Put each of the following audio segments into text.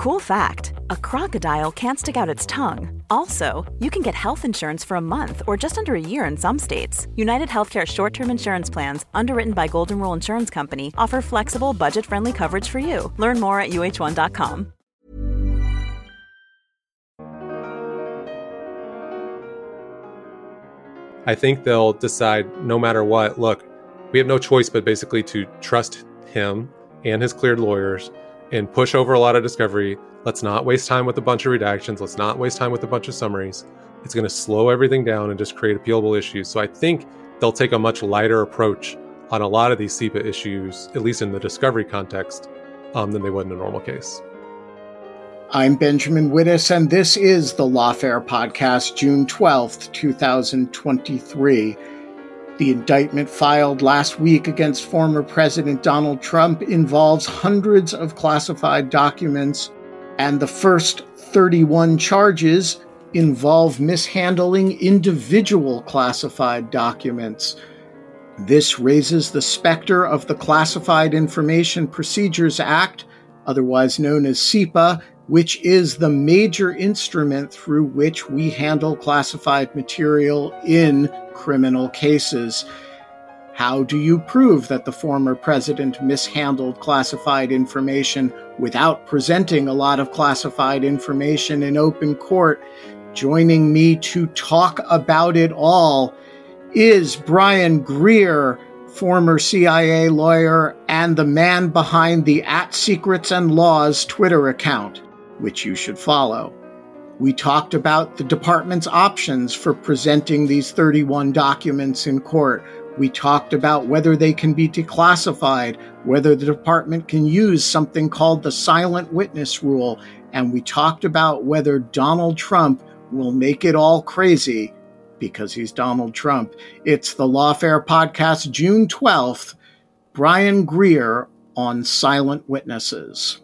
Cool fact a crocodile can't stick out its tongue. Also, you can get health insurance for a month or just under a year in some states. United Healthcare short term insurance plans, underwritten by Golden Rule Insurance Company, offer flexible, budget friendly coverage for you. Learn more at uh1.com. I think they'll decide no matter what, look, we have no choice but basically to trust him and his cleared lawyers and push over a lot of discovery. Let's not waste time with a bunch of redactions. Let's not waste time with a bunch of summaries. It's going to slow everything down and just create appealable issues. So I think they'll take a much lighter approach on a lot of these CIPA issues, at least in the discovery context, um, than they would in a normal case. I'm Benjamin Wittes, and this is the Lawfare Podcast, June 12th, 2023. The indictment filed last week against former President Donald Trump involves hundreds of classified documents, and the first 31 charges involve mishandling individual classified documents. This raises the specter of the Classified Information Procedures Act, otherwise known as CIPA, which is the major instrument through which we handle classified material in criminal cases. How do you prove that the former president mishandled classified information without presenting a lot of classified information in open court? Joining me to talk about it all is Brian Greer, former CIA lawyer and the man behind the At Secrets and Laws Twitter account which you should follow. We talked about the department's options for presenting these 31 documents in court. We talked about whether they can be declassified, whether the department can use something called the silent witness rule, and we talked about whether Donald Trump will make it all crazy because he's Donald Trump. It's the Lawfare Podcast, June 12th. Brian Greer on Silent Witnesses.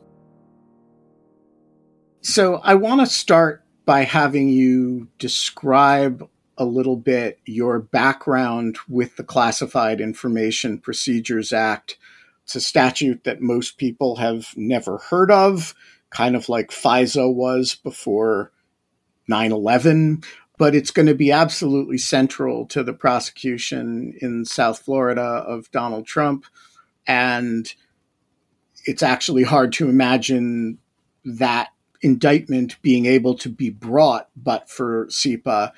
So I want to start by having you describe a little bit your background with the Classified Information Procedures Act. It's a statute that most people have never heard of, kind of like FISA was before 9 11, but it's going to be absolutely central to the prosecution in South Florida of Donald Trump. And it's actually hard to imagine that indictment being able to be brought but for CIPA.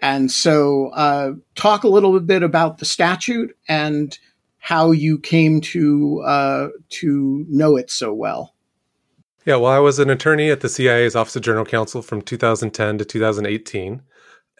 And so, uh, talk a little bit about the statute and how you came to uh, to know it so well. Yeah, well, I was an attorney at the CIA's Office of General Counsel from 2010 to 2018.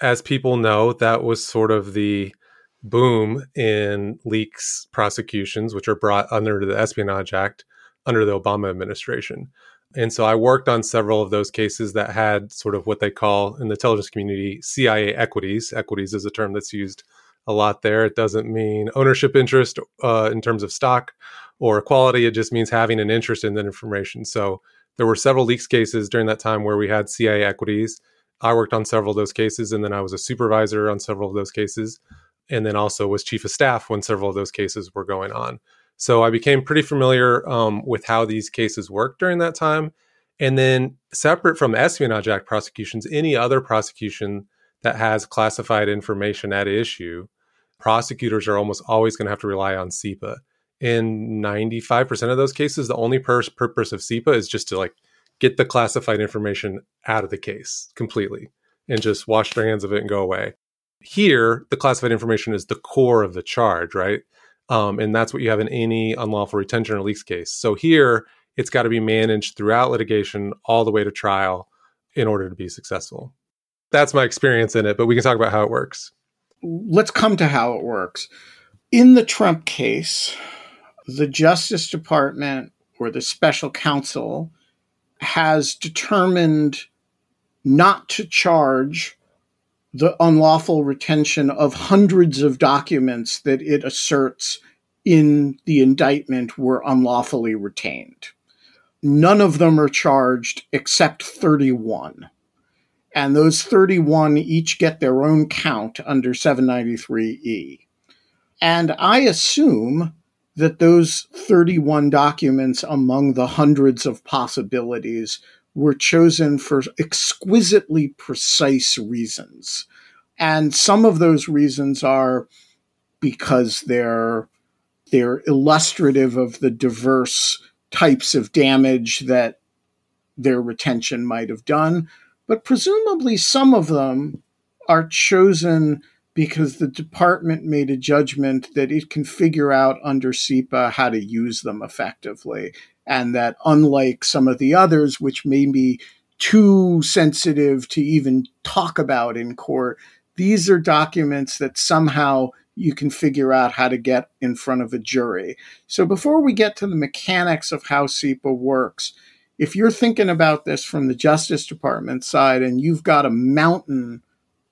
As people know, that was sort of the boom in leaks prosecutions, which are brought under the Espionage Act under the Obama administration. And so I worked on several of those cases that had sort of what they call in the intelligence community CIA equities. Equities is a term that's used a lot there. It doesn't mean ownership interest uh, in terms of stock or equality. It just means having an interest in that information. So there were several leaks cases during that time where we had CIA equities. I worked on several of those cases, and then I was a supervisor on several of those cases, and then also was chief of staff when several of those cases were going on. So I became pretty familiar um, with how these cases work during that time. And then, separate from Espionage Act prosecutions, any other prosecution that has classified information at issue, prosecutors are almost always going to have to rely on CIPA. In 95% of those cases, the only pur- purpose of CIPA is just to like get the classified information out of the case completely and just wash their hands of it and go away. Here, the classified information is the core of the charge, right? Um, and that's what you have in any unlawful retention or leaks case. So here, it's got to be managed throughout litigation all the way to trial in order to be successful. That's my experience in it, but we can talk about how it works. Let's come to how it works. In the Trump case, the Justice Department or the special counsel has determined not to charge the unlawful retention of hundreds of documents that it asserts in the indictment were unlawfully retained. None of them are charged except 31. And those 31 each get their own count under 793E. And I assume that those 31 documents among the hundreds of possibilities were chosen for exquisitely precise reasons. And some of those reasons are because they're they're illustrative of the diverse types of damage that their retention might have done, but presumably some of them are chosen because the department made a judgment that it can figure out under CIPA how to use them effectively and that unlike some of the others, which may be too sensitive to even talk about in court, these are documents that somehow you can figure out how to get in front of a jury. So before we get to the mechanics of how CIPA works, if you're thinking about this from the Justice Department side and you've got a mountain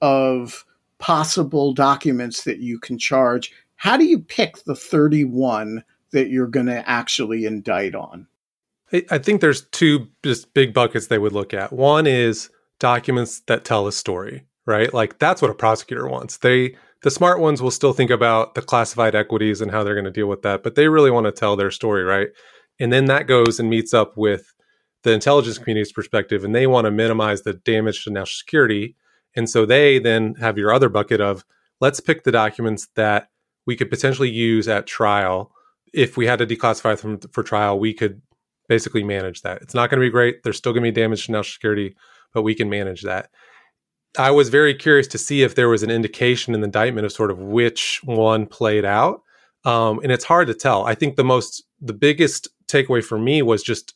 of possible documents that you can charge, how do you pick the 31 that you're going to actually indict on? I think there's two just big buckets they would look at. One is documents that tell a story, right? Like that's what a prosecutor wants. They the smart ones will still think about the classified equities and how they're going to deal with that, but they really want to tell their story, right? And then that goes and meets up with the intelligence community's perspective, and they want to minimize the damage to national security. And so they then have your other bucket of let's pick the documents that we could potentially use at trial if we had to declassify them for trial, we could basically manage that. It's not going to be great. There's still going to be damage to national security, but we can manage that. I was very curious to see if there was an indication in the indictment of sort of which one played out. Um, and it's hard to tell. I think the most, the biggest takeaway for me was just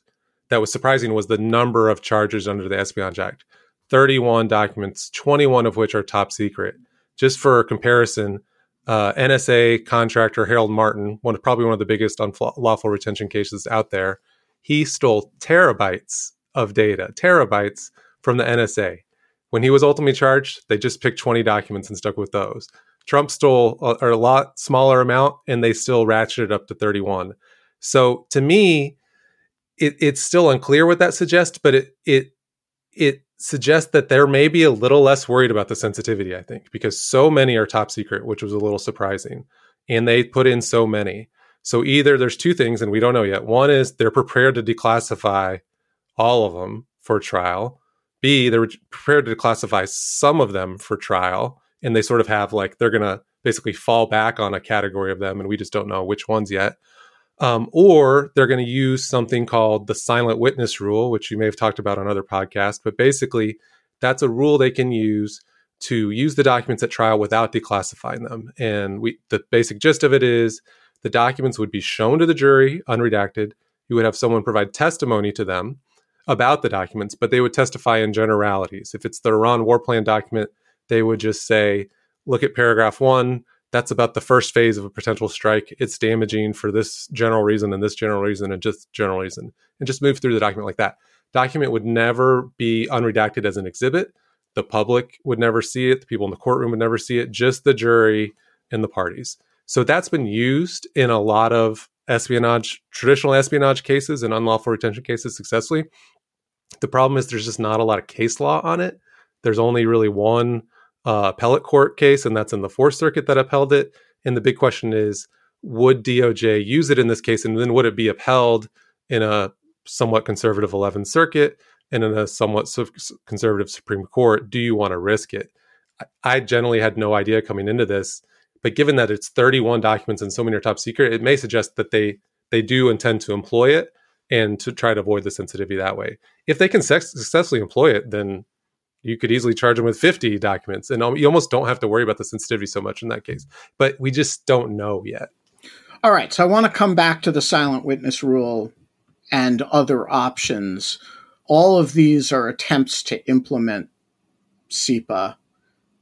that was surprising was the number of charges under the Espionage Act 31 documents, 21 of which are top secret. Just for comparison, uh, NSA contractor Harold Martin, one probably one of the biggest unlawful retention cases out there, he stole terabytes of data, terabytes from the NSA. When he was ultimately charged, they just picked 20 documents and stuck with those. Trump stole a, a lot smaller amount, and they still ratcheted up to 31. So to me, it, it's still unclear what that suggests, but it it it suggests that they're maybe a little less worried about the sensitivity, I think, because so many are top secret, which was a little surprising. And they put in so many. So either there's two things, and we don't know yet. One is they're prepared to declassify all of them for trial. B, they're prepared to declassify some of them for trial. And they sort of have like, they're going to basically fall back on a category of them, and we just don't know which ones yet. Um, or they're going to use something called the silent witness rule, which you may have talked about on other podcasts. But basically, that's a rule they can use to use the documents at trial without declassifying them. And we, the basic gist of it is the documents would be shown to the jury unredacted. You would have someone provide testimony to them about the documents, but they would testify in generalities. If it's the Iran war plan document, they would just say, look at paragraph one that's about the first phase of a potential strike. It's damaging for this general reason and this general reason and just general reason, and just move through the document like that. Document would never be unredacted as an exhibit. The public would never see it. The people in the courtroom would never see it. Just the jury and the parties. So that's been used in a lot of espionage, traditional espionage cases and unlawful retention cases successfully. The problem is there's just not a lot of case law on it. There's only really one uh, appellate court case, and that's in the Fourth Circuit that upheld it. And the big question is, would DOJ use it in this case, and then would it be upheld in a somewhat conservative 11th Circuit and in a somewhat conservative Supreme Court? Do you want to risk it? I generally had no idea coming into this, but given that it's 31 documents and so many are top secret, it may suggest that they they do intend to employ it and to try to avoid the sensitivity that way. If they can successfully employ it, then you could easily charge them with 50 documents and you almost don't have to worry about the sensitivity so much in that case but we just don't know yet all right so i want to come back to the silent witness rule and other options all of these are attempts to implement CIPA.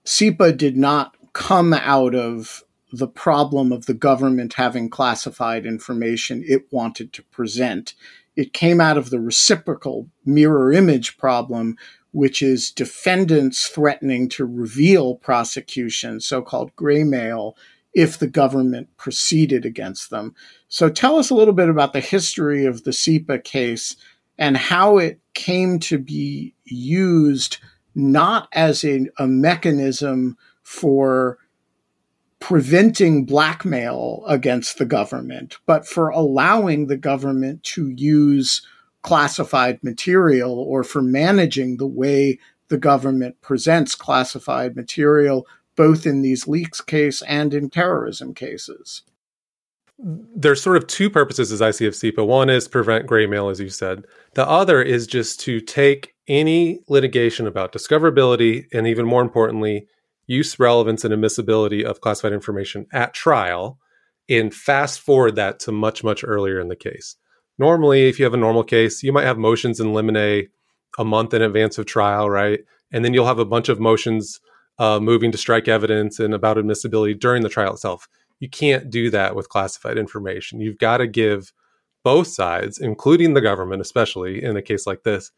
CIPA did not come out of the problem of the government having classified information it wanted to present. it came out of the reciprocal mirror image problem, which is defendants threatening to reveal prosecution, so called gray mail, if the government proceeded against them. So tell us a little bit about the history of the CIPA case and how it came to be used not as a, a mechanism for preventing blackmail against the government, but for allowing the government to use classified material or for managing the way the government presents classified material, both in these leaks case and in terrorism cases. There's sort of two purposes as I see of CIPA. One is prevent gray mail, as you said. The other is just to take any litigation about discoverability and even more importantly, use, relevance, and admissibility of classified information at trial and fast forward that to much, much earlier in the case. Normally, if you have a normal case, you might have motions in limine a month in advance of trial, right? And then you'll have a bunch of motions uh, moving to strike evidence and about admissibility during the trial itself. You can't do that with classified information. You've got to give both sides, including the government, especially in a case like this,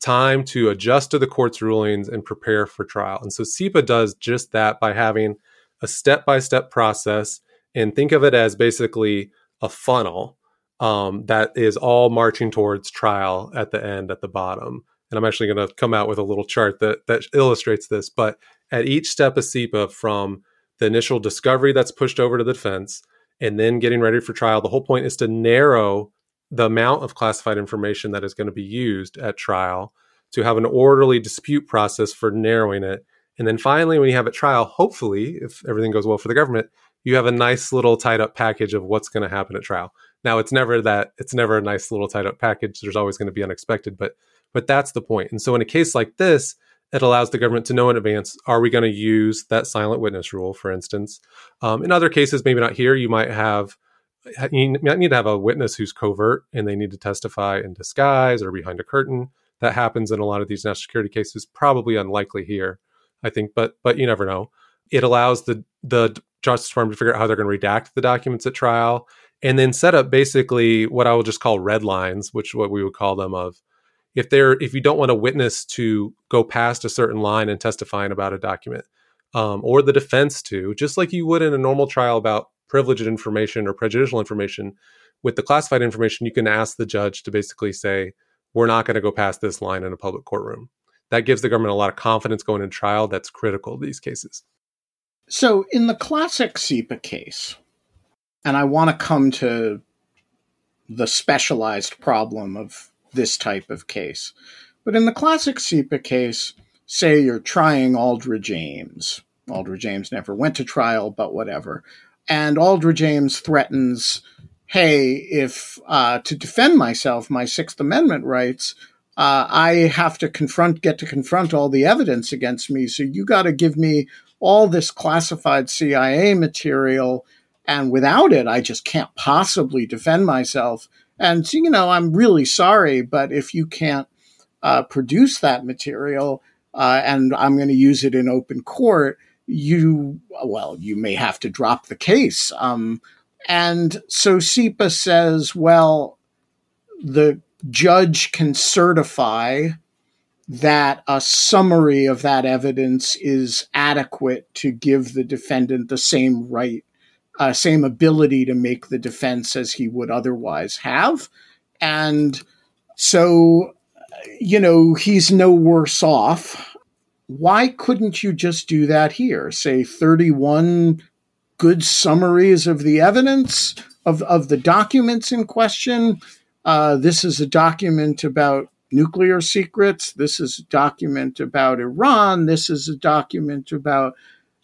time to adjust to the court's rulings and prepare for trial. And so CIPA does just that by having a step by step process and think of it as basically a funnel um, that is all marching towards trial at the end at the bottom. And I'm actually going to come out with a little chart that that illustrates this. But at each step of CIPA, from the initial discovery that's pushed over to the defense, and then getting ready for trial, the whole point is to narrow the amount of classified information that is going to be used at trial to have an orderly dispute process for narrowing it. And then finally, when you have at trial, hopefully, if everything goes well for the government, you have a nice little tied up package of what's going to happen at trial. Now, it's never that it's never a nice little tied up package. There's always going to be unexpected, but but that's the point. And so, in a case like this, it allows the government to know in advance: Are we going to use that silent witness rule, for instance? Um, in other cases, maybe not here. You might have you might need to have a witness who's covert and they need to testify in disguise or behind a curtain. That happens in a lot of these national security cases. Probably unlikely here, I think, but but you never know. It allows the the Justice Department to figure out how they're going to redact the documents at trial, and then set up basically what I will just call red lines, which what we would call them of if they're if you don't want a witness to go past a certain line and testifying about a document, um, or the defense to, just like you would in a normal trial about privileged information or prejudicial information. With the classified information, you can ask the judge to basically say, we're not going to go past this line in a public courtroom. That gives the government a lot of confidence going into trial. That's critical in these cases. So, in the classic CIPA case, and I want to come to the specialized problem of this type of case, but in the classic CIPA case, say you're trying Aldrich Ames. Aldrich Ames never went to trial, but whatever. And Aldrich Ames threatens, hey, if uh, to defend myself, my Sixth Amendment rights, uh, I have to confront, get to confront all the evidence against me. So you got to give me all this classified CIA material. And without it, I just can't possibly defend myself. And so, you know, I'm really sorry, but if you can't uh, produce that material, uh, and I'm going to use it in open court, you, well, you may have to drop the case. Um, and so CIPA says, well, the judge can certify that a summary of that evidence is adequate to give the defendant the same right, uh, same ability to make the defense as he would otherwise have. And so, you know, he's no worse off why couldn't you just do that here? Say 31 good summaries of the evidence of, of the documents in question. Uh, this is a document about nuclear secrets. This is a document about Iran. This is a document about.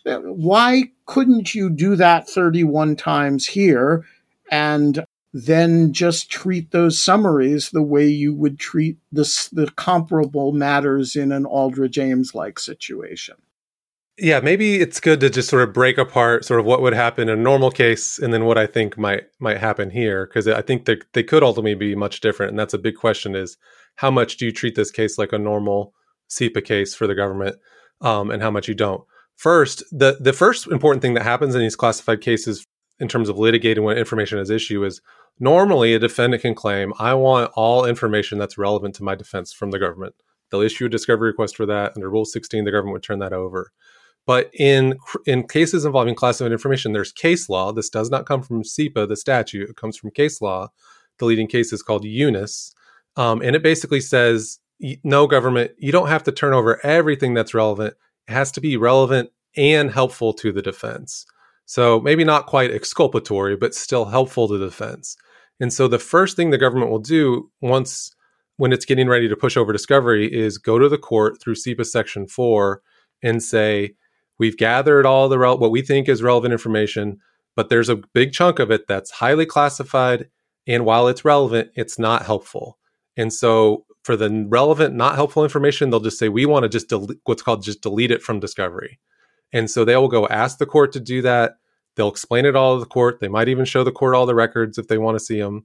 Why couldn't you do that 31 times here and then just treat those summaries the way you would treat this, the comparable matters in an Aldrich Ames like situation. Yeah, maybe it's good to just sort of break apart sort of what would happen in a normal case and then what I think might might happen here because I think they they could ultimately be much different and that's a big question is how much do you treat this case like a normal CIPA case for the government um, and how much you don't. First, the the first important thing that happens in these classified cases in terms of litigating when information is issue is Normally, a defendant can claim, I want all information that's relevant to my defense from the government. They'll issue a discovery request for that. Under Rule 16, the government would turn that over. But in in cases involving classified information, there's case law. This does not come from CIPA, the statute. It comes from case law. The leading case is called Yunis, um, and it basically says, no government, you don't have to turn over everything that's relevant. Has to be relevant and helpful to the defense. So maybe not quite exculpatory, but still helpful to the defense. And so the first thing the government will do once when it's getting ready to push over discovery is go to the court through CIPA section 4 and say we've gathered all the what we think is relevant information, but there's a big chunk of it that's highly classified and while it's relevant, it's not helpful. And so for the relevant not helpful information, they'll just say we want to just delete what's called just delete it from discovery. And so they will go ask the court to do that. They'll explain it all to the court. They might even show the court all the records if they want to see them,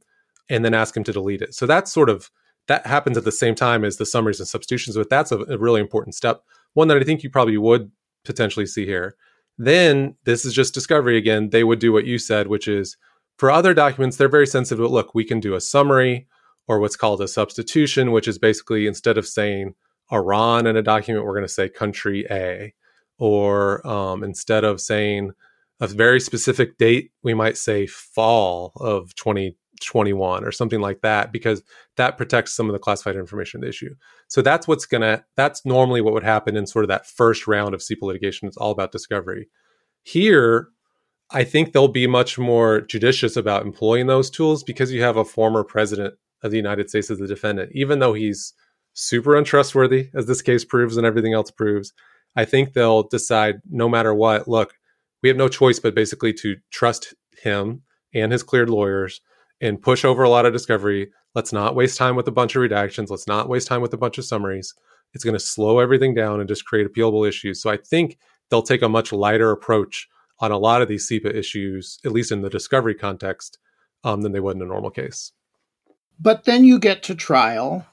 and then ask them to delete it. So that's sort of that happens at the same time as the summaries and substitutions, but that's a, a really important step. One that I think you probably would potentially see here. Then this is just discovery again. They would do what you said, which is for other documents, they're very sensitive. But Look, we can do a summary or what's called a substitution, which is basically instead of saying Iran in a document, we're going to say country A or um, instead of saying a very specific date, we might say fall of 2021 or something like that, because that protects some of the classified information issue. So that's what's going to, that's normally what would happen in sort of that first round of CIPA litigation. It's all about discovery. Here, I think they'll be much more judicious about employing those tools because you have a former president of the United States as the defendant, even though he's super untrustworthy, as this case proves and everything else proves. I think they'll decide no matter what, look, we have no choice but basically to trust him and his cleared lawyers and push over a lot of discovery. Let's not waste time with a bunch of redactions. Let's not waste time with a bunch of summaries. It's going to slow everything down and just create appealable issues. So I think they'll take a much lighter approach on a lot of these CIPA issues, at least in the discovery context, um, than they would in a normal case. But then you get to trial.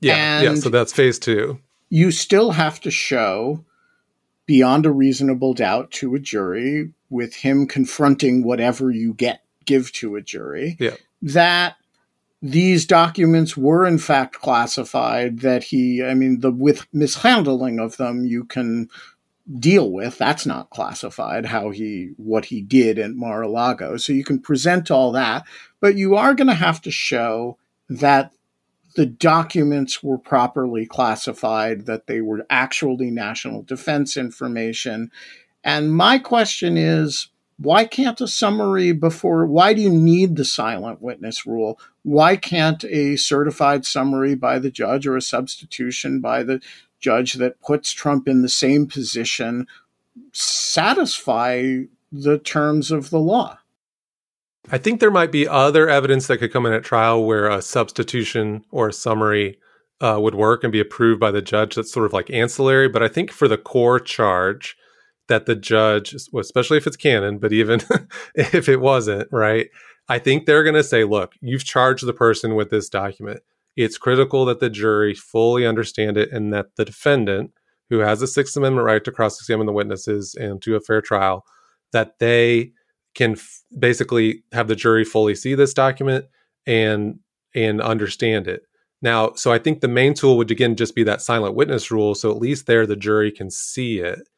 Yeah, yeah. So that's phase two. You still have to show beyond a reasonable doubt to a jury with him confronting whatever you get give to a jury yeah. that these documents were in fact classified that he i mean the with mishandling of them you can deal with that's not classified how he what he did at mar-a-lago so you can present all that but you are going to have to show that the documents were properly classified, that they were actually national defense information. And my question is why can't a summary before, why do you need the silent witness rule? Why can't a certified summary by the judge or a substitution by the judge that puts Trump in the same position satisfy the terms of the law? I think there might be other evidence that could come in at trial where a substitution or a summary uh, would work and be approved by the judge. That's sort of like ancillary. But I think for the core charge that the judge, especially if it's Cannon, but even if it wasn't, right? I think they're going to say, look, you've charged the person with this document. It's critical that the jury fully understand it and that the defendant, who has a Sixth Amendment right to cross examine the witnesses and to a fair trial, that they can f- basically have the jury fully see this document and and understand it. Now, so I think the main tool would again just be that silent witness rule. So at least there the jury can see it.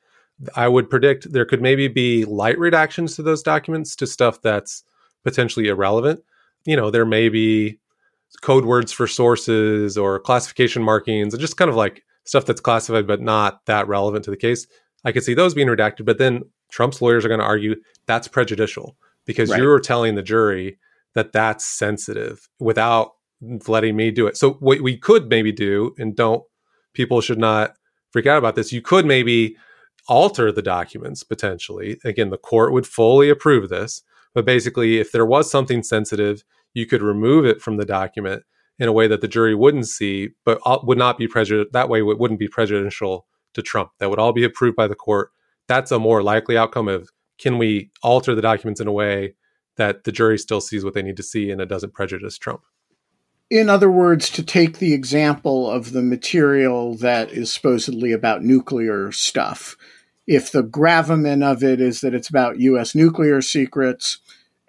I would predict there could maybe be light redactions to those documents to stuff that's potentially irrelevant. You know, there may be code words for sources or classification markings and just kind of like stuff that's classified but not that relevant to the case. I could see those being redacted, but then Trump's lawyers are going to argue that's prejudicial because right. you're telling the jury that that's sensitive without letting me do it. So what we could maybe do, and don't people should not freak out about this. You could maybe alter the documents potentially. Again, the court would fully approve this, but basically, if there was something sensitive, you could remove it from the document in a way that the jury wouldn't see, but would not be prejudicial. That way, it wouldn't be prejudicial to Trump. That would all be approved by the court that's a more likely outcome of can we alter the documents in a way that the jury still sees what they need to see and it doesn't prejudice Trump. In other words, to take the example of the material that is supposedly about nuclear stuff, if the gravamen of it is that it's about US nuclear secrets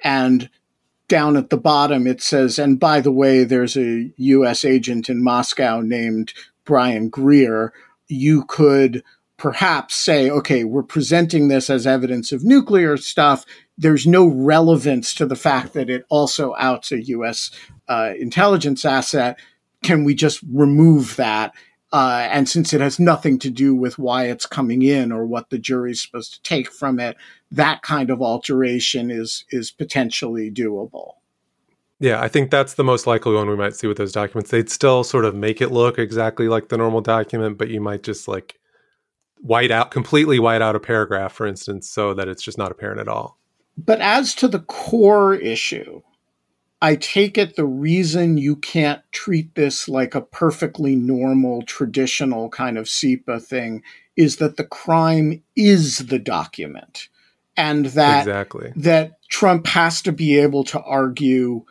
and down at the bottom, it says, and by the way, there's a U.S. agent in Moscow named Brian Greer. You could perhaps say, okay, we're presenting this as evidence of nuclear stuff. There's no relevance to the fact that it also outs a U.S. Uh, intelligence asset. Can we just remove that? Uh, and since it has nothing to do with why it's coming in or what the jury's supposed to take from it, that kind of alteration is is potentially doable. Yeah, I think that's the most likely one we might see with those documents. They'd still sort of make it look exactly like the normal document, but you might just like white out completely white out a paragraph, for instance, so that it's just not apparent at all. But as to the core issue, I take it the reason you can't treat this like a perfectly normal, traditional kind of CIPA thing is that the crime is the document. And that, exactly. that Trump has to be able to argue,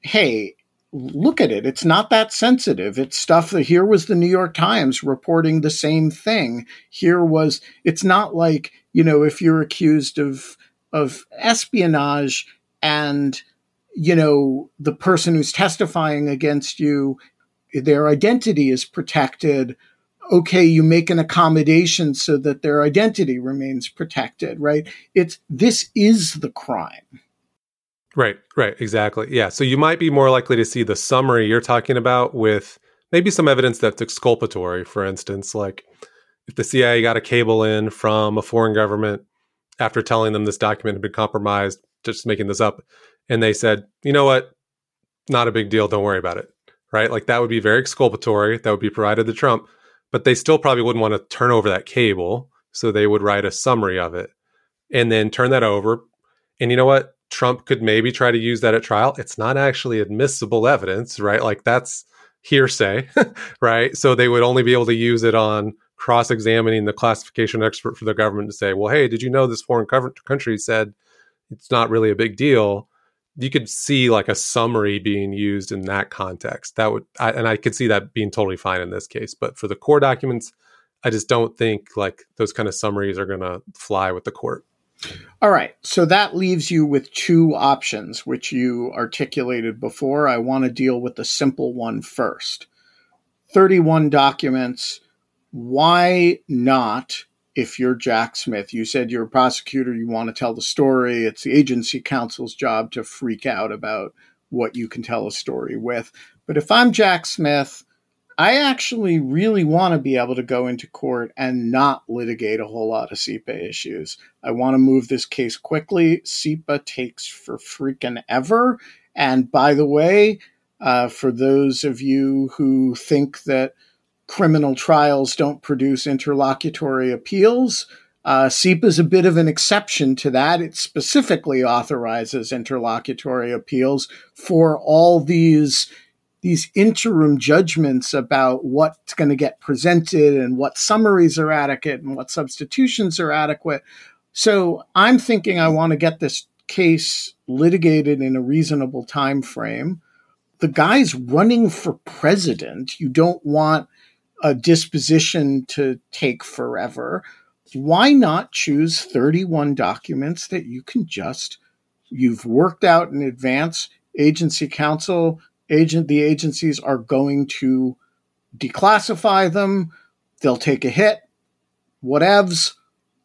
hey, look at it. It's not that sensitive. It's stuff that here was the New York Times reporting the same thing. Here was, it's not like, you know, if you're accused of, of espionage and you know, the person who's testifying against you, their identity is protected. Okay, you make an accommodation so that their identity remains protected, right? It's this is the crime. Right, right, exactly. Yeah. So you might be more likely to see the summary you're talking about with maybe some evidence that's exculpatory, for instance, like if the CIA got a cable in from a foreign government after telling them this document had been compromised, just making this up, and they said, you know what, not a big deal, don't worry about it, right? Like that would be very exculpatory. That would be provided to Trump, but they still probably wouldn't want to turn over that cable. So they would write a summary of it and then turn that over. And you know what? Trump could maybe try to use that at trial. It's not actually admissible evidence, right? Like that's hearsay, right? So they would only be able to use it on cross examining the classification expert for the government to say, well, hey, did you know this foreign country said it's not really a big deal? you could see like a summary being used in that context. That would, I, and I could see that being totally fine in this case. But for the core documents, I just don't think like those kind of summaries are going to fly with the court. All right. So that leaves you with two options, which you articulated before. I want to deal with the simple one first 31 documents. Why not if you're Jack Smith. You said you're a prosecutor, you want to tell the story. It's the agency counsel's job to freak out about what you can tell a story with. But if I'm Jack Smith, I actually really want to be able to go into court and not litigate a whole lot of CIPA issues. I want to move this case quickly. CIPA takes for freaking ever. And by the way, uh, for those of you who think that criminal trials don't produce interlocutory appeals. Uh, CIPA is a bit of an exception to that. It specifically authorizes interlocutory appeals for all these these interim judgments about what's going to get presented and what summaries are adequate and what substitutions are adequate. So I'm thinking I want to get this case litigated in a reasonable time frame. The guy's running for president. You don't want a disposition to take forever, why not choose 31 documents that you can just you've worked out in advance agency counsel agent the agencies are going to declassify them they'll take a hit whatevs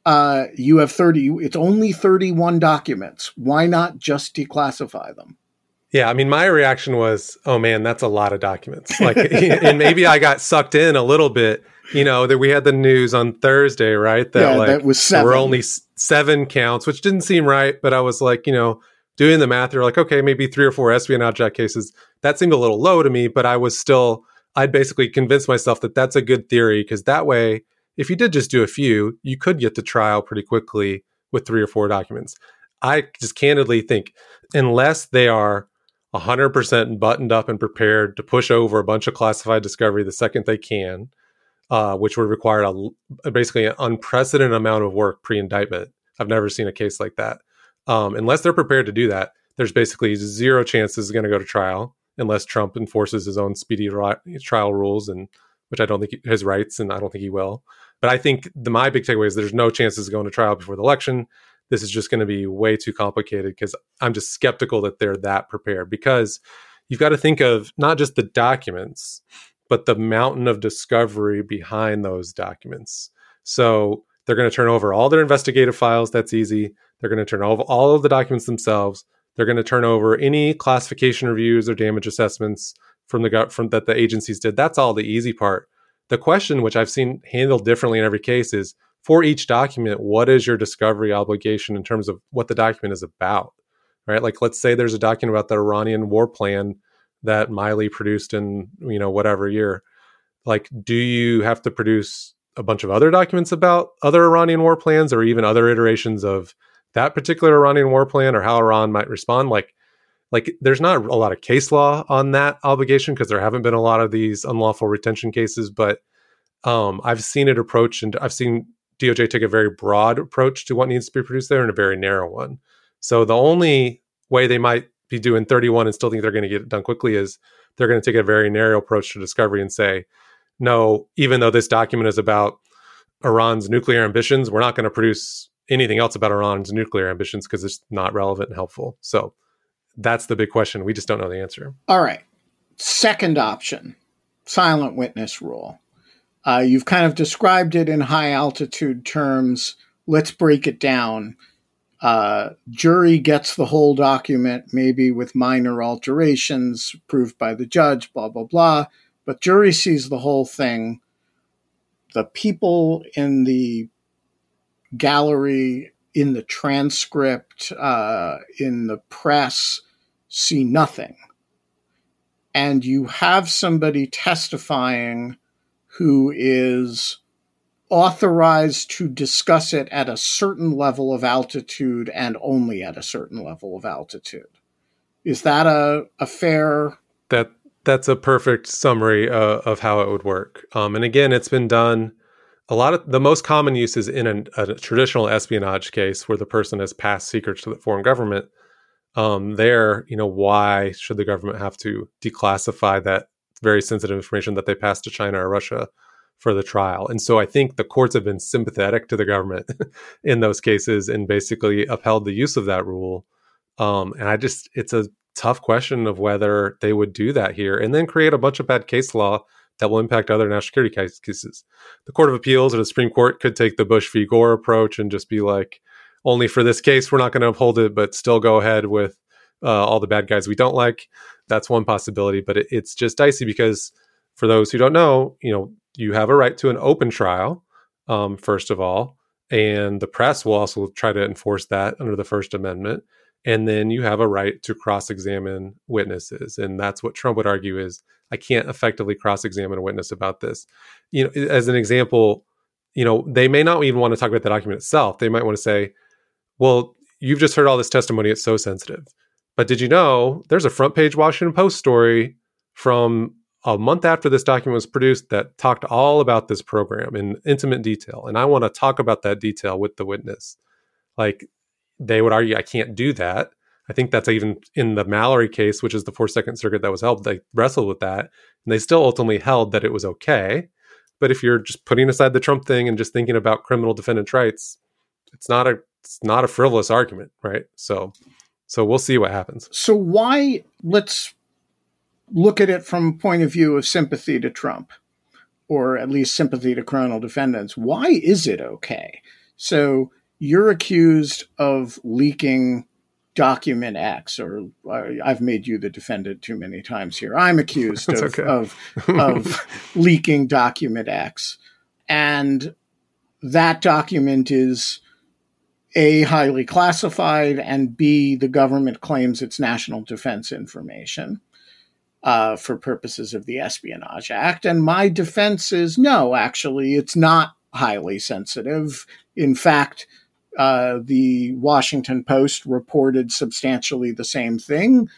uh, you have 30 it's only 31 documents why not just declassify them yeah, I mean, my reaction was, "Oh man, that's a lot of documents." Like, and maybe I got sucked in a little bit. You know, that we had the news on Thursday, right? That yeah, like that was seven. There were only seven counts, which didn't seem right. But I was like, you know, doing the math, you're like, okay, maybe three or four espionage act cases. That seemed a little low to me, but I was still, I'd basically convinced myself that that's a good theory because that way, if you did just do a few, you could get to trial pretty quickly with three or four documents. I just candidly think, unless they are 100% buttoned up and prepared to push over a bunch of classified discovery the second they can, uh, which would require a, basically an unprecedented amount of work pre indictment. I've never seen a case like that. Um, unless they're prepared to do that, there's basically zero chance this is going to go to trial unless Trump enforces his own speedy ri- trial rules, and which I don't think he, his rights, and I don't think he will. But I think the, my big takeaway is there's no chances of going to trial before the election. this is just going to be way too complicated because I'm just skeptical that they're that prepared because you've got to think of not just the documents, but the mountain of discovery behind those documents. So they're going to turn over all their investigative files. That's easy. They're going to turn over all of the documents themselves. They're going to turn over any classification reviews or damage assessments from the from that the agencies did. That's all the easy part. The question, which I've seen handled differently in every case, is for each document, what is your discovery obligation in terms of what the document is about? Right? Like, let's say there's a document about the Iranian war plan that Milley produced in you know whatever year. Like, do you have to produce a bunch of other documents about other Iranian war plans or even other iterations of that particular Iranian war plan or how Iran might respond. Like, like there's not a lot of case law on that obligation because there haven't been a lot of these unlawful retention cases. But um, I've seen it approach, and I've seen DOJ take a very broad approach to what needs to be produced there and a very narrow one. So the only way they might be doing 31 and still think they're going to get it done quickly is they're going to take a very narrow approach to discovery and say, no, even though this document is about Iran's nuclear ambitions, we're not going to produce anything else about Iran's nuclear ambitions because it's not relevant and helpful. So that's the big question. We just don't know the answer. All right. Second option silent witness rule. Uh, you've kind of described it in high altitude terms. Let's break it down. Uh, jury gets the whole document, maybe with minor alterations approved by the judge, blah, blah, blah. But jury sees the whole thing. The people in the gallery, in the transcript, uh, in the press, see nothing. And you have somebody testifying who is authorized to discuss it at a certain level of altitude and only at a certain level of altitude. Is that a, a fair? That that's a perfect summary uh, of how it would work. Um, and again, it's been done a lot of the most common use is in a, a traditional espionage case where the person has passed secrets to the foreign government. Um, there, you know, why should the government have to declassify that very sensitive information that they passed to China or Russia for the trial? And so I think the courts have been sympathetic to the government in those cases and basically upheld the use of that rule. Um, and I just, it's a tough question of whether they would do that here and then create a bunch of bad case law that will impact other national security cases. The Court of Appeals or the Supreme Court could take the Bush v. Gore approach and just be like, only for this case, we're not going to uphold it, but still go ahead with uh, all the bad guys we don't like. That's one possibility, but it, it's just dicey because for those who don't know, you know, you have a right to an open trial, um, first of all, and the press will also try to enforce that under the First Amendment and then you have a right to cross-examine witnesses. And that's what trump would argue is i can't effectively cross-examine a witness about this. You know as an example you know they may not even want to talk about the document itself. They might want to say well you've just heard all this testimony. It's so sensitive. But did you know there's a front page washington post story from a month after this document was produced that talked all about this program in intimate detail. And i want to talk about that detail with the witness. Like they would argue I can't do that. I think that's even in the Mallory case, which is the Fourth Second Circuit that was held. They wrestled with that, and they still ultimately held that it was okay. But if you're just putting aside the Trump thing and just thinking about criminal defendant rights, it's not a it's not a frivolous argument, right? So, so we'll see what happens. So why? Let's look at it from a point of view of sympathy to Trump, or at least sympathy to criminal defendants. Why is it okay? So you're accused of leaking document X, or uh, I've made you the defendant too many times here. I'm accused of, okay. of, of leaking document X. And that document is A, highly classified, and B, the government claims it's national defense information. Uh, for purposes of the Espionage Act. And my defense is no, actually, it's not highly sensitive. In fact, uh, the Washington Post reported substantially the same thing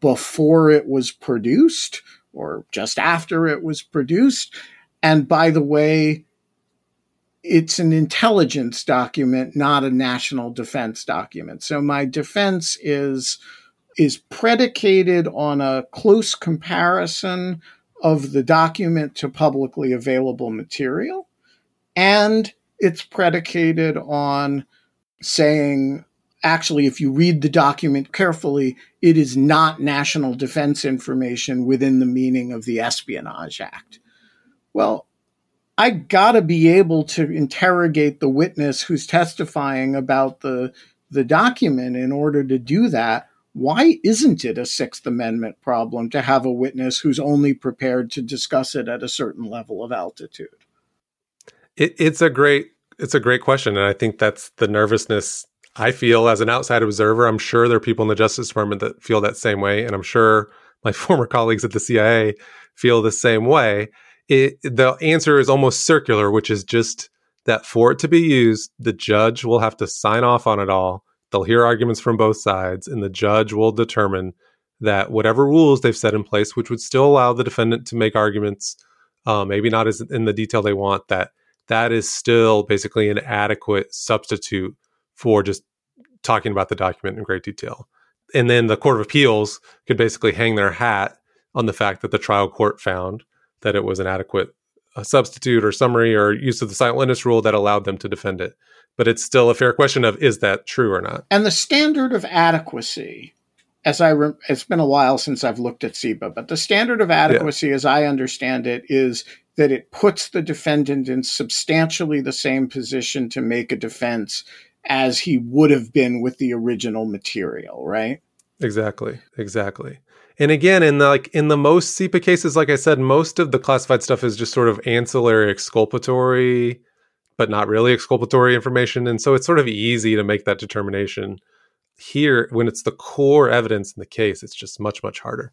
before it was produced or just after it was produced. And by the way, it's an intelligence document, not a national defense document. So my defense is is predicated on a close comparison of the document to publicly available material and it's predicated on saying, actually, if you read the document carefully, it is not national defense information within the meaning of the Espionage Act. Well, I gotta be able to interrogate the witness who's testifying about the the document in order to do that. Why isn't it a Sixth Amendment problem to have a witness who's only prepared to discuss it at a certain level of altitude? It, it's a great it's a great question, and I think that's the nervousness I feel as an outside observer. I'm sure there are people in the Justice Department that feel that same way, and I'm sure my former colleagues at the CIA feel the same way. It, the answer is almost circular, which is just that for it to be used, the judge will have to sign off on it all. They'll hear arguments from both sides, and the judge will determine that whatever rules they've set in place, which would still allow the defendant to make arguments, uh, maybe not as in the detail they want, that that is still basically an adequate substitute for just talking about the document in great detail. And then the Court of Appeals could basically hang their hat on the fact that the trial court found that it was an adequate uh, substitute or summary or use of the silent witness rule that allowed them to defend it. But it's still a fair question of is that true or not? And the standard of adequacy, as I re- it's been a while since I've looked at CIPA, but the standard of adequacy, yeah. as I understand it, is that it puts the defendant in substantially the same position to make a defense as he would have been with the original material, right? Exactly. Exactly. And again, in the like in the most CIPA cases, like I said, most of the classified stuff is just sort of ancillary exculpatory, but not really exculpatory information. And so it's sort of easy to make that determination. Here, when it's the core evidence in the case, it's just much, much harder.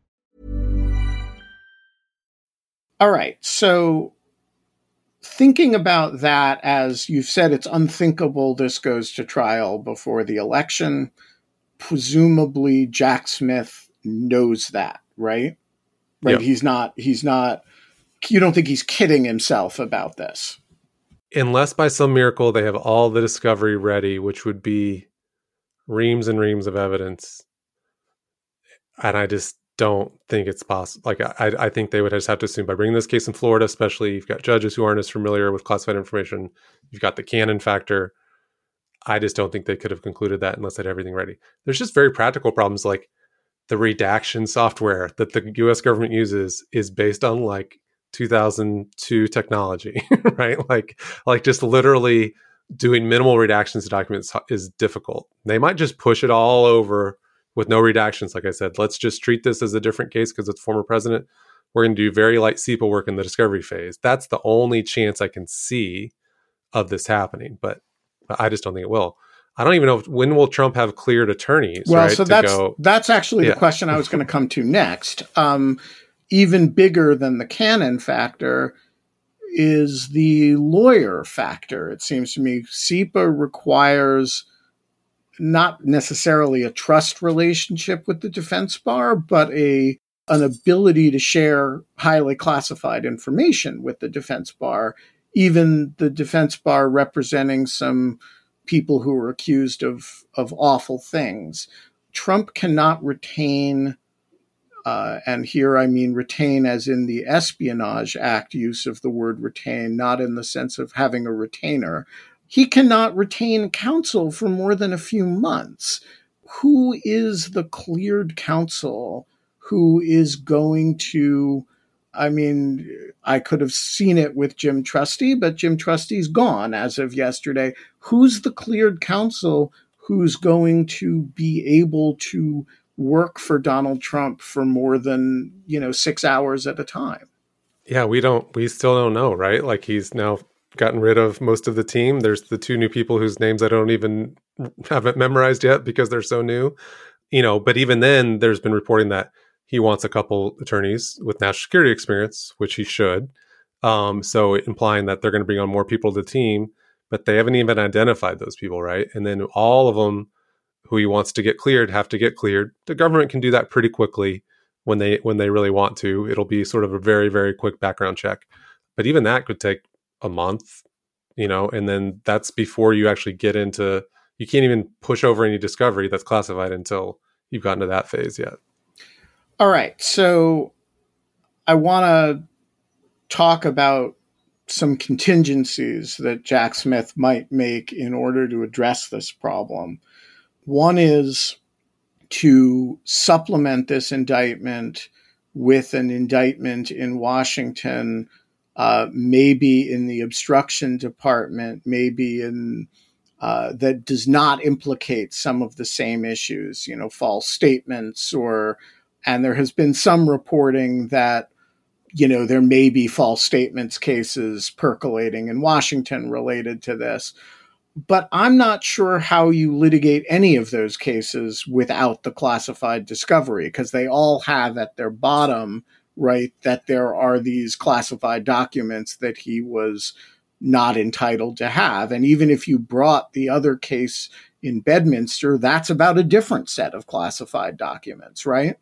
All right, so thinking about that as you've said, it's unthinkable this goes to trial before the election. Presumably, Jack Smith knows that, right? Right. Yep. He's not, he's not, you don't think he's kidding himself about this. Unless by some miracle they have all the discovery ready, which would be reams and reams of evidence. And I just, don't think it's possible. Like I, I think they would just have to assume by bringing this case in Florida, especially you've got judges who aren't as familiar with classified information. You've got the Cannon factor. I just don't think they could have concluded that unless they had everything ready. There's just very practical problems like the redaction software that the U.S. government uses is based on like 2002 technology, right? Like, like just literally doing minimal redactions to documents is difficult. They might just push it all over with no redactions. Like I said, let's just treat this as a different case because it's former president. We're going to do very light CIPA work in the discovery phase. That's the only chance I can see of this happening, but I just don't think it will. I don't even know if, when will Trump have cleared attorneys. Well, right, so that's go, that's actually yeah. the question I was going to come to next. Um, even bigger than the Cannon factor is the lawyer factor. It seems to me CIPA requires not necessarily a trust relationship with the defense bar, but a an ability to share highly classified information with the defense bar, even the defense bar representing some people who are accused of of awful things. Trump cannot retain, uh, and here I mean retain as in the Espionage Act use of the word retain, not in the sense of having a retainer, he cannot retain counsel for more than a few months. Who is the cleared counsel who is going to, I mean, I could have seen it with Jim Trusty, but Jim Trusty's gone as of yesterday. Who's the cleared counsel who's going to be able to work for Donald Trump for more than, you know, six hours at a time? Yeah, we don't, we still don't know, right? Like he's now gotten rid of most of the team. There's the two new people whose names I don't even haven't memorized yet because they're so new. You know, but even then, there's been reporting that he wants a couple attorneys with national security experience, which he should. Um, so implying that they're going to bring on more people to the team, but they haven't even identified those people, right? And then all of them who he wants to get cleared have to get cleared. The government can do that pretty quickly when they when they really want to. It'll be sort of a very very quick background check, but even that could take a month, you know, and then that's before you actually get into. You can't even push over any discovery that's classified until you've gotten to that phase yet. All right. So I want to talk about some contingencies that Jack Smith might make in order to address this problem. One is to supplement this indictment with an indictment in Washington, uh, maybe in the obstruction department, maybe in uh, that does not implicate some of the same issues, you know, false statements or and there has been some reporting that, you know, there may be false statements cases percolating in Washington related to this. But I'm not sure how you litigate any of those cases without the classified discovery, because they all have at their bottom, right, that there are these classified documents that he was not entitled to have. And even if you brought the other case in Bedminster, that's about a different set of classified documents, right?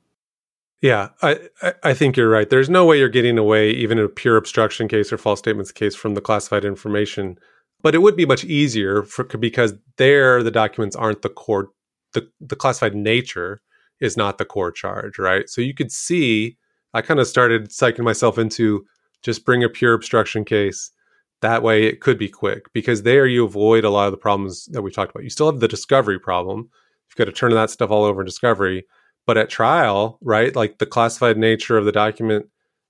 Yeah, I, I think you're right. There's no way you're getting away, even in a pure obstruction case or false statements case, from the classified information. But it would be much easier for, because there the documents aren't the core, the, the classified nature is not the core charge, right? So you could see, I kind of started psyching myself into just bring a pure obstruction case. That way it could be quick because there you avoid a lot of the problems that we talked about. You still have the discovery problem. You've got to turn that stuff all over in discovery but at trial, right, like the classified nature of the document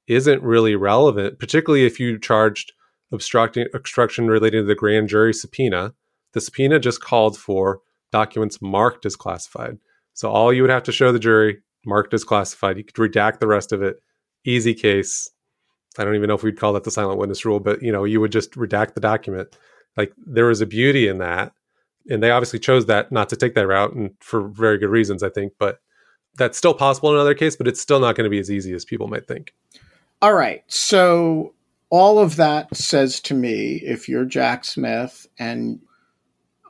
isn't really relevant, particularly if you charged obstructing obstruction relating to the grand jury subpoena. The subpoena just called for documents marked as classified. So all you would have to show the jury marked as classified. You could redact the rest of it. Easy case. I don't even know if we'd call that the silent witness rule, but you know, you would just redact the document. Like there was a beauty in that. And they obviously chose that not to take that route and for very good reasons, I think. But that's still possible in another case, but it's still not going to be as easy as people might think. All right. So all of that says to me, if you're Jack Smith, and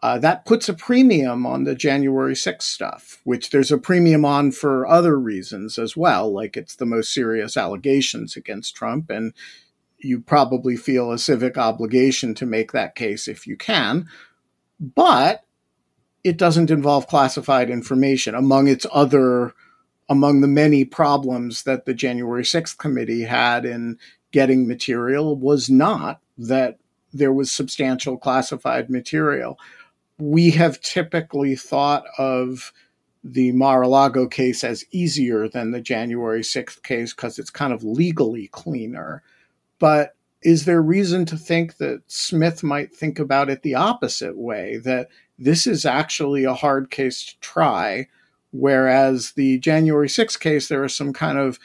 uh, that puts a premium on the January 6th stuff, which there's a premium on for other reasons as well. Like it's the most serious allegations against Trump, and you probably feel a civic obligation to make that case if you can. But it doesn't involve classified information among its other among the many problems that the January 6th committee had in getting material was not that there was substantial classified material. We have typically thought of the Mar-a-Lago case as easier than the January 6th case because it's kind of legally cleaner. But is there reason to think that Smith might think about it the opposite way that this is actually a hard case to try. Whereas the January 6th case, there are some kind of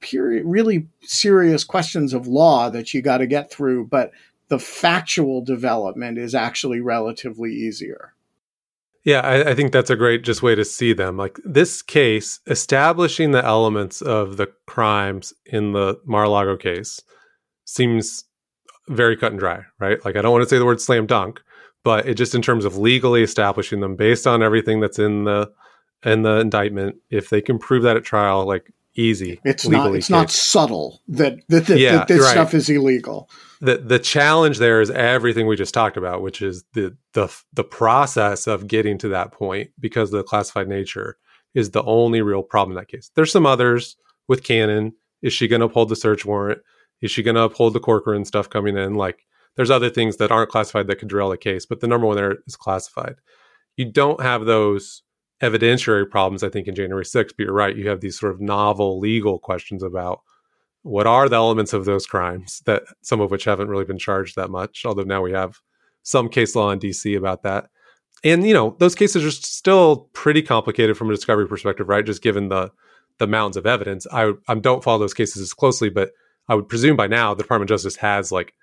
period, really serious questions of law that you got to get through, but the factual development is actually relatively easier. Yeah, I, I, think that's a great just way to see them. Like this case, establishing the elements of the crimes in the Mar-a-Lago case seems very cut and dry, right? Like I don't want to say the word slam dunk, but it just in terms of legally establishing them based on everything that's in the in the indictment if they can prove that at trial like easy it's not it's case. not subtle that that, that, yeah, that this right. stuff is illegal the the challenge there is everything we just talked about which is the the the process of getting to that point because the classified nature is the only real problem in that case there's some others with Cannon is she going to uphold the search warrant is she going to uphold the Corcoran stuff coming in like there's other things that aren't classified that could derail the case, but the number one there is classified. You don't have those evidentiary problems, I think, in January 6th, but you're right. You have these sort of novel legal questions about what are the elements of those crimes that some of which haven't really been charged that much, although now we have some case law in DC about that. And you know, those cases are still pretty complicated from a discovery perspective, right? Just given the the mountains of evidence. I, I don't follow those cases as closely, but I would presume by now the Department of Justice has like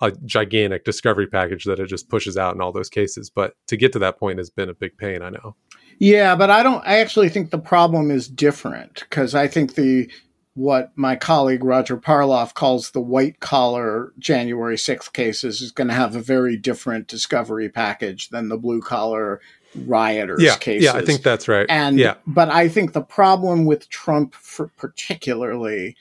a gigantic discovery package that it just pushes out in all those cases. But to get to that point has been a big pain, I know. Yeah, but I don't I actually think the problem is different because I think the what my colleague Roger Parloff calls the white collar January 6th cases is going to have a very different discovery package than the blue collar rioters yeah, cases. Yeah, I think that's right. And yeah. but I think the problem with Trump for particularly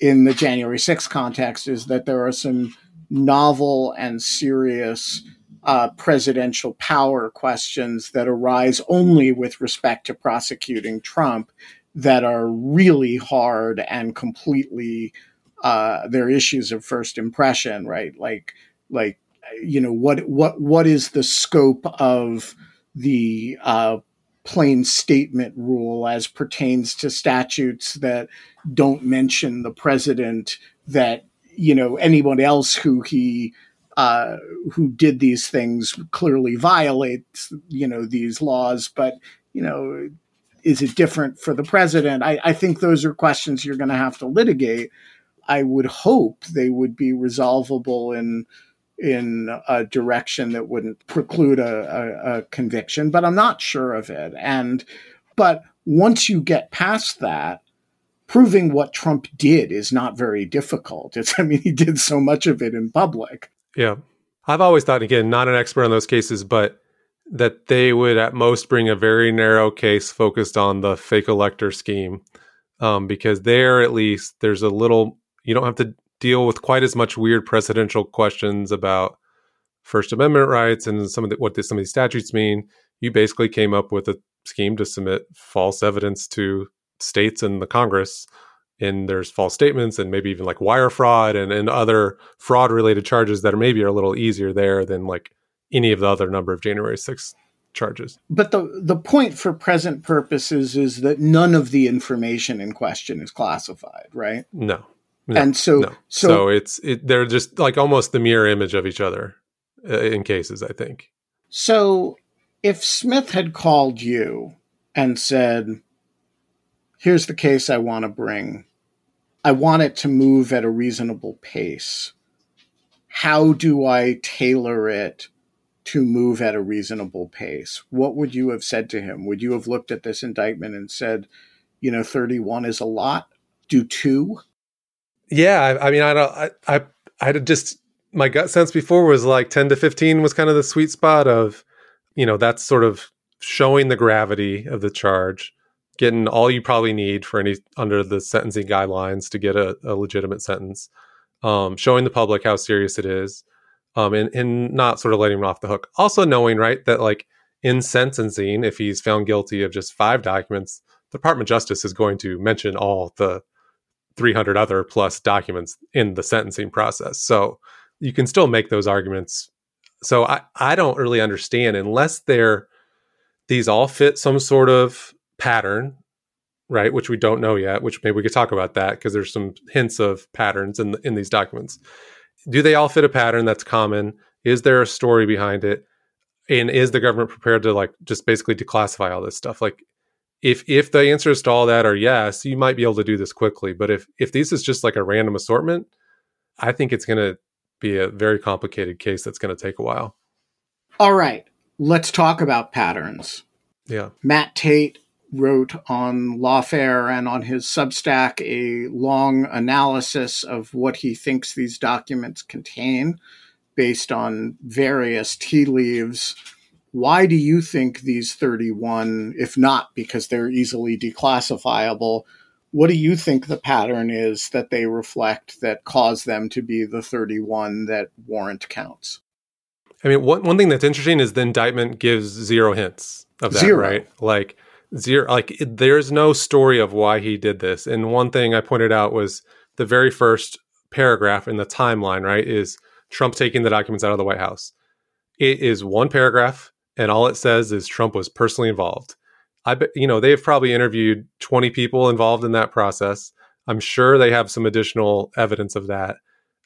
in the January 6th context is that there are some novel and serious uh, presidential power questions that arise only with respect to prosecuting Trump that are really hard and completely uh, they're issues of first impression, right? Like like you know what what what is the scope of the uh, plain statement rule as pertains to statutes that don't mention the president that you know anyone else who he uh, who did these things clearly violates you know these laws but you know is it different for the president i, I think those are questions you're going to have to litigate i would hope they would be resolvable in in a direction that wouldn't preclude a, a, a conviction but i'm not sure of it and but once you get past that proving what Trump did is not very difficult. It's, I mean, he did so much of it in public. Yeah. I've always thought, again, not an expert on those cases, but that they would at most bring a very narrow case focused on the fake elector scheme. Um, because there, at least, there's a little, you don't have to deal with quite as much weird presidential questions about First Amendment rights and some of the, what the, some of these statutes mean. You basically came up with a scheme to submit false evidence to states and the Congress. And there's false statements and maybe even like wire fraud and, and other fraud related charges that are maybe are a little easier there than like any of the other number of January 6th charges. But the the point for present purposes is that none of the information in question is classified, right? No. no and so, no. so so it's it, they're just like almost the mirror image of each other uh, in cases, I think. So if Smith had called you and said, here's the case I want to bring. I want it to move at a reasonable pace. How do I tailor it to move at a reasonable pace? What would you have said to him? Would you have looked at this indictment and said, you know, 31 is a lot? Do two? Yeah, I, I mean, I don't, I, I, I just, my gut sense before was like 10 to 15 was kind of the sweet spot of, you know, that's sort of showing the gravity of the charge getting all you probably need for any under the sentencing guidelines to get a, a legitimate sentence, um, showing the public how serious it is, um, and, and not sort of letting him off the hook. Also knowing, right, that like in sentencing, if he's found guilty of just five documents, the Department of Justice is going to mention all the 300 other plus documents in the sentencing process. So you can still make those arguments. So I, I don't really understand unless they're these all fit some sort of pattern, right? Which we don't know yet. Which maybe we could talk about that because there's some hints of patterns in in these documents. Do they all fit a pattern that's common? Is there a story behind it? And is the government prepared to like just basically declassify all this stuff? Like, if if the answers to all that are yes, you might be able to do this quickly. But if if this is just like a random assortment, I think it's going to be a very complicated case that's going to take a while. All right, let's talk about patterns. Yeah, Matt Tait wrote on Lawfare and on his Substack a long analysis of what he thinks these documents contain based on various tea leaves. Why do you think these 31, if not because they're easily declassifiable, what do you think the pattern is that they reflect that cause them to be the 31 that warrant counts? I mean, one, one thing that's interesting is the indictment gives zero hints of that, Zero. right? Like, zero like there's no story of why he did this and one thing i pointed out was the very first paragraph in the timeline right is trump taking the documents out of the white house it is one paragraph and all it says is trump was personally involved i bet you know they've probably interviewed 20 people involved in that process I'm sure they have some additional evidence of that.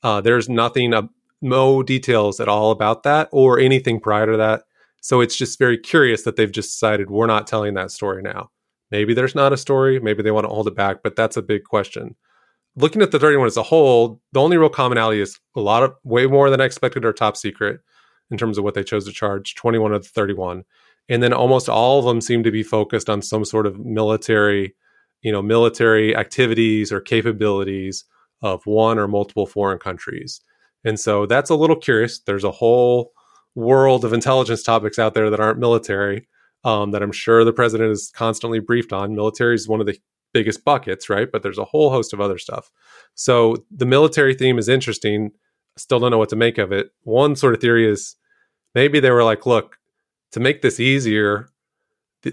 Uh, there's nothing, uh, no details at all about that or anything prior to that. So it's just very curious that they've just decided we're not telling that story now. Maybe there's not a story. Maybe they want to hold it back, but that's a big question. Looking at the 31 as a whole, the only real commonality is a lot of way more than I expected are top secret in terms of what they chose to charge 21 of the 31 and then almost all of them seem to be focused on some sort of military you know military activities or capabilities of one or multiple foreign countries and so that's a little curious there's a whole world of intelligence topics out there that aren't military um, that i'm sure the president is constantly briefed on. Military is one of the biggest buckets right? But there's a whole host of other stuff. So the military theme is interesting. Still don't know what to make of it. One sort of theory is maybe they were like look to make this easier,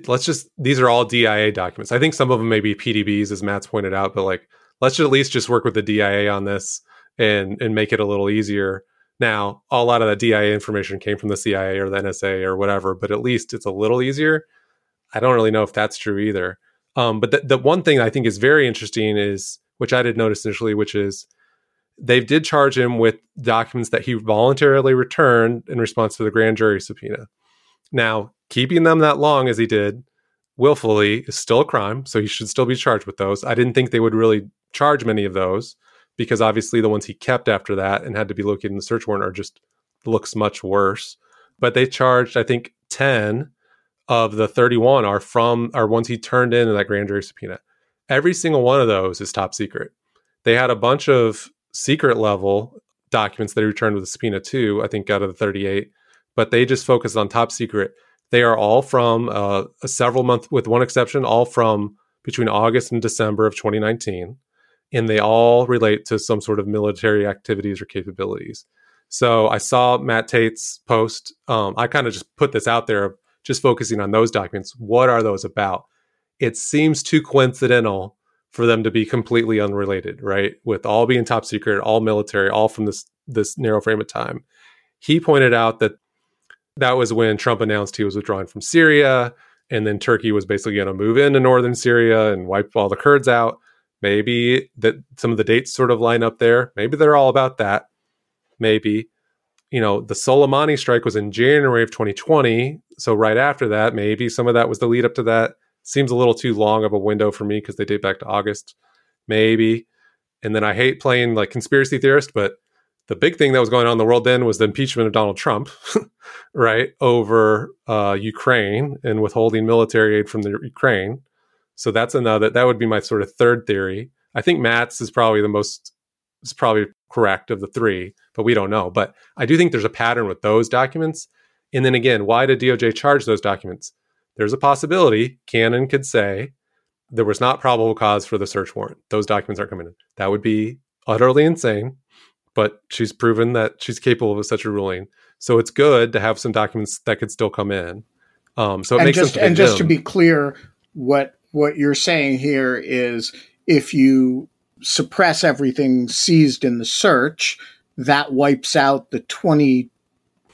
let's just these are all DIA documents. I think some of them may be PDBs, as Matt's pointed out, but like let's at least just work with the DIA on this and and make it a little easier. Now, a lot of that DIA information came from the CIA or the NSA or whatever, but at least it's a little easier. I don't really know if that's true either. Um, but the, the one thing I think is very interesting is, which I did notice initially, which is they did charge him with documents that he voluntarily returned in response to the grand jury subpoena. Now, keeping them that long as he did willfully is still a crime, so he should still be charged with those. I didn't think they would really charge many of those because obviously the ones he kept after that and had to be located in the search warrant are just looks much worse. But they charged, I think, 10 of the 31 are from are ones he turned in in that grand jury subpoena. Every single one of those is top secret. They had a bunch of secret level documents that he returned with the subpoena too, I think out of the 38 but they just focus on top secret. They are all from uh, a several month, with one exception, all from between August and December of 2019, and they all relate to some sort of military activities or capabilities. So I saw Matt Tait's post. Um, I kind of just put this out there, just focusing on those documents. What are those about? It seems too coincidental for them to be completely unrelated, right? With all being top secret, all military, all from this this narrow frame of time. He pointed out that that was when Trump announced he was withdrawing from Syria, and then Turkey was basically going to move into northern Syria and wipe all the Kurds out. Maybe that some of the dates sort of line up there. Maybe they're all about that. Maybe, you know, the Soleimani strike was in January of 2020. So right after that, maybe some of that was the lead up to that. Seems a little too long of a window for me because they date back to August. Maybe. And then I hate playing like conspiracy theorist, but the big thing that was going on in the world then was the impeachment of Donald Trump, right, over uh, Ukraine and withholding military aid from the Ukraine. So that's another. That would be my sort of third theory. I think Matt's is probably the most is probably correct of the three, but we don't know. But I do think there's a pattern with those documents. And then again, why did DOJ charge those documents? There's a possibility Cannon could say there was not probable cause for the search warrant. Those documents aren't coming in. That would be utterly insane but she's proven that she's capable of such a ruling. So it's good to have some documents that could still come in. Um, so it and makes just and just to be clear, what what you're saying here is if you suppress everything seized in the search, that wipes out the 21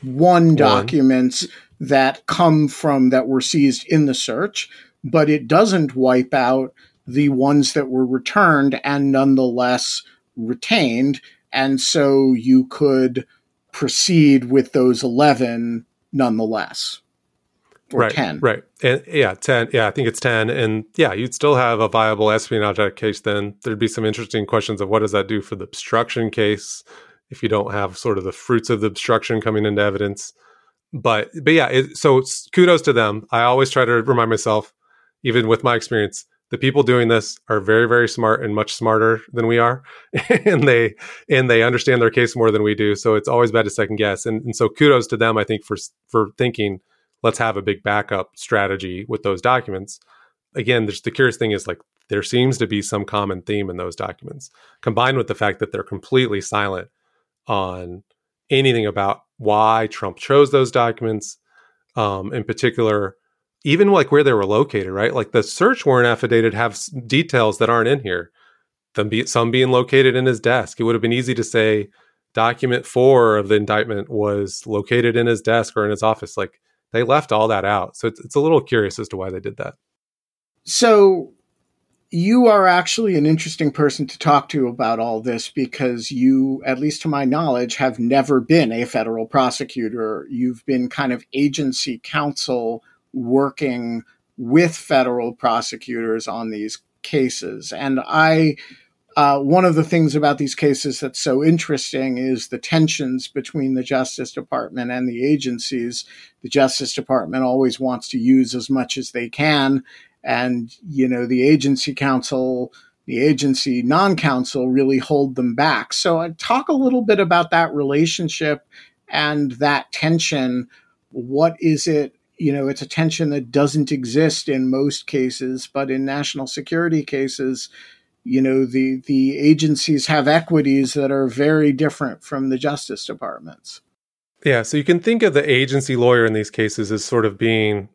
One. documents that come from that were seized in the search, but it doesn't wipe out the ones that were returned and nonetheless retained and so you could proceed with those 11 nonetheless. Or right, 10. Right. And yeah, 10. Yeah, I think it's 10. And yeah, you'd still have a viable espionage case then. There'd be some interesting questions of what does that do for the obstruction case if you don't have sort of the fruits of the obstruction coming into evidence. But but yeah, it, so kudos to them. I always try to remind myself, even with my experience, the people doing this are very very smart and much smarter than we are and they and they understand their case more than we do so it's always bad to second guess and, and so kudos to them i think for for thinking let's have a big backup strategy with those documents again the curious thing is like there seems to be some common theme in those documents combined with the fact that they're completely silent on anything about why trump chose those documents um, in particular even like where they were located, right? Like the search warrant affidavit have details that aren't in here. Be, some being located in his desk. It would have been easy to say document four of the indictment was located in his desk or in his office. Like they left all that out. So it's, it's a little curious as to why they did that. So you are actually an interesting person to talk to about all this because you, at least to my knowledge, have never been a federal prosecutor. You've been kind of agency counsel working with federal prosecutors on these cases. And I, uh, one of the things about these cases that's so interesting is the tensions between the Justice Department and the agencies. The Justice Department always wants to use as much as they can and you know the agency counsel the agency non-counsel really hold them back. So uh, talk a little bit about that relationship and that tension. What is it? You know it's a tension that doesn't exist in most cases but in national security cases you know the the agencies have equities that are very different from the justice departments yeah so you can think of the agency lawyer in these cases as sort of being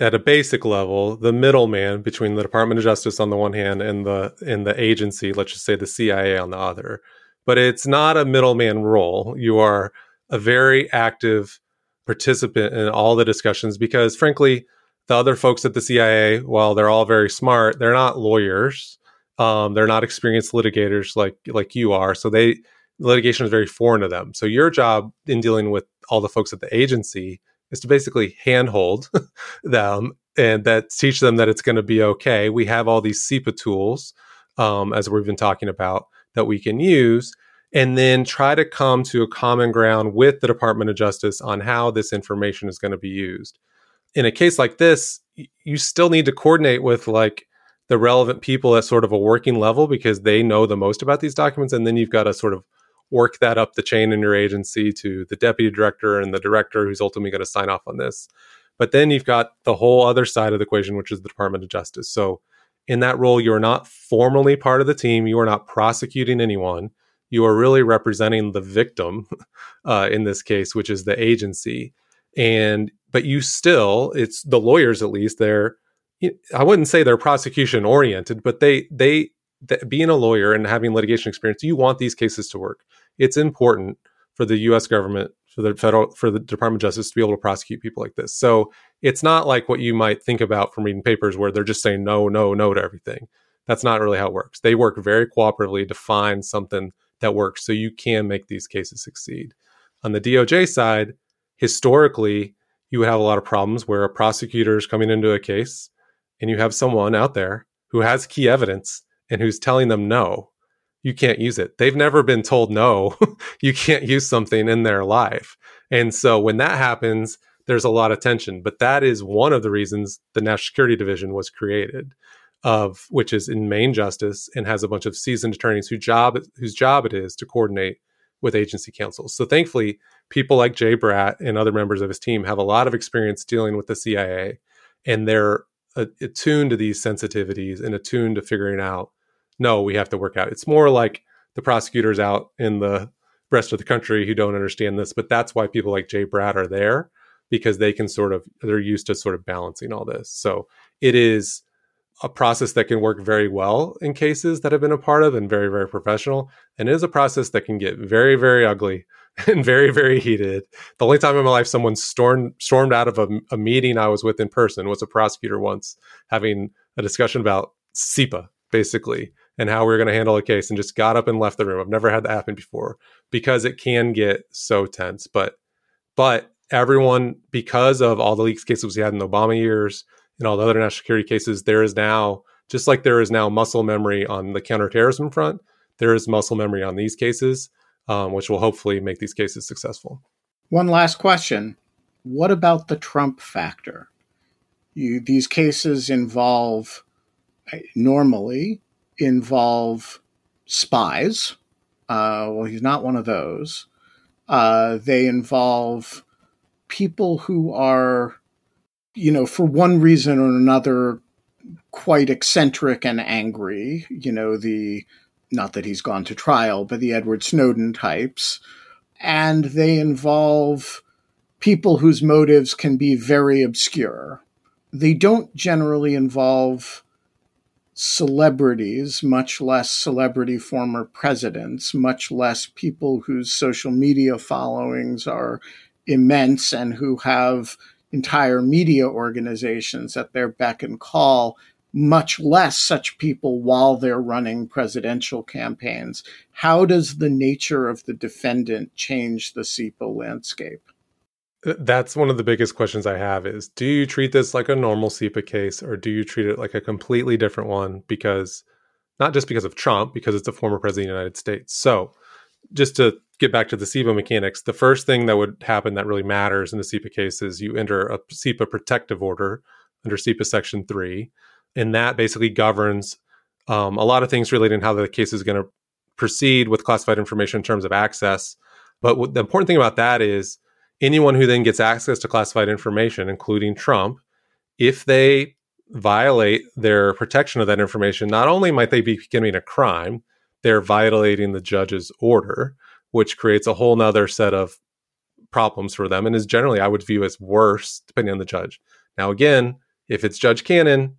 at a basic level, the middleman between the Department of Justice on the one hand and the in the agency, let's just say the CIA on the other. But it's not a middleman role. You are a very active participant in all the discussions because frankly, the other folks at the CIA, while they're all very smart, they're not lawyers. Um, they're not experienced litigators like like you are. So they litigation is very foreign to them. So your job in dealing with all the folks at the agency is to basically handhold them and that teach them that it's going to be okay. We have all these CIPA tools, um, as we've been talking about, that we can use, and then try to come to a common ground with the Department of Justice on how this information is going to be used. In a case like this, you still need to coordinate with like the relevant people at sort of a working level because they know the most about these documents, and then you've got to sort of work that up the chain in your agency to the deputy director and the director who's ultimately going to sign off on this. But then you've got the whole other side of the equation, which is the Department of Justice. So in that role, you're not formally part of the team. You are not prosecuting anyone. You are really representing the victim uh, in this case, which is the agency. And but you still, it's the lawyers at least. They're I wouldn't say they're prosecution oriented, but they they being a lawyer and having litigation experience, you want these cases to work it's important for the U.S. government, for the federal, for the Department of Justice to be able to prosecute people like this. So it's not like what you might think about from reading papers where they're just saying no, no, no to everything. That's not really how it works. They work very cooperatively to find something that works so you can make these cases succeed. On the DOJ side, historically, you would have a lot of problems where a prosecutor is coming into a case and you have someone out there who has key evidence and who's telling them no you can't use it. They've never been told no, you can't use something in their life. And so when that happens, there's a lot of tension. But that is one of the reasons the National Security Division was created, of which is in main justice and has a bunch of seasoned attorneys whose job whose job it is to coordinate with agency counsels. So thankfully, people like Jay Bratt and other members of his team have a lot of experience dealing with the CIA, and they're attuned to these sensitivities and attuned to figuring out no, we have to work out. It's more like the prosecutors out in the rest of the country who don't understand this, but that's why people like Jay Bratt are there because they can sort of they're used to sort of balancing all this. So it is a process that can work very well in cases that have been a part of and very very professional and it is a process that can get very very ugly and very very heated the only time in my life someone stormed stormed out of a, a meeting i was with in person was a prosecutor once having a discussion about CIPA basically and how we are going to handle a case and just got up and left the room. I've never had that happen before because it can get so tense. But but everyone, because of all the leaks cases we had in the Obama years and all the other national security cases, there is now just like there is now muscle memory on the counterterrorism front, there is muscle memory on these cases, um, which will hopefully make these cases successful. One last question: What about the Trump factor? You, these cases involve normally involve spies. Uh, well, he's not one of those. Uh, they involve people who are, you know, for one reason or another, quite eccentric and angry. You know, the not that he's gone to trial, but the Edward Snowden types. And they involve people whose motives can be very obscure. They don't generally involve celebrities, much less celebrity former presidents, much less people whose social media followings are immense and who have entire media organizations at their beck and call. Much less such people while they're running presidential campaigns. How does the nature of the defendant change the CIPA landscape? Uh, that's one of the biggest questions I have is do you treat this like a normal CIPA case or do you treat it like a completely different one because not just because of Trump, because it's a former president of the United States. So just to get back to the CIPA mechanics, the first thing that would happen that really matters in the CIPA case is you enter a CIPA protective order under CIPA Section 3 and that basically governs um, a lot of things relating to how the case is going to proceed with classified information in terms of access. But the important thing about that is anyone who then gets access to classified information, including Trump, if they violate their protection of that information, not only might they be committing a crime, they're violating the judge's order, which creates a whole nother set of problems for them and is generally, I would view as worse, depending on the judge. Now, again, if it's Judge Cannon,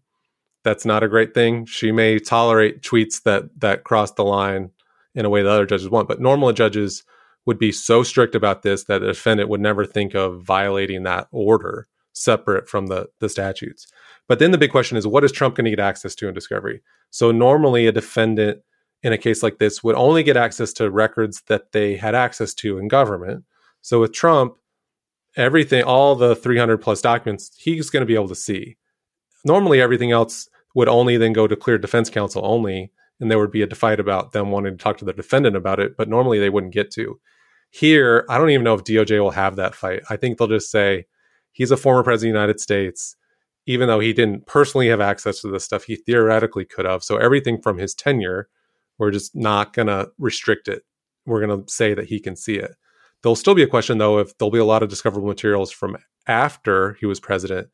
that's not a great thing. She may tolerate tweets that that cross the line in a way that other judges want, but normal judges would be so strict about this that the defendant would never think of violating that order separate from the the statutes. But then the big question is what is Trump going to get access to in discovery? So normally a defendant in a case like this would only get access to records that they had access to in government. So with Trump, everything all the 300 plus documents he's going to be able to see. Normally everything else would only then go to clear defense counsel only, and there would be a fight about them wanting to talk to the defendant about it, but normally they wouldn't get to. Here, I don't even know if DOJ will have that fight. I think they'll just say he's a former president of the United States, even though he didn't personally have access to this stuff, he theoretically could have. So everything from his tenure, we're just not going to restrict it. We're going to say that he can see it. There'll still be a question, though, if there'll be a lot of discoverable materials from after he was president.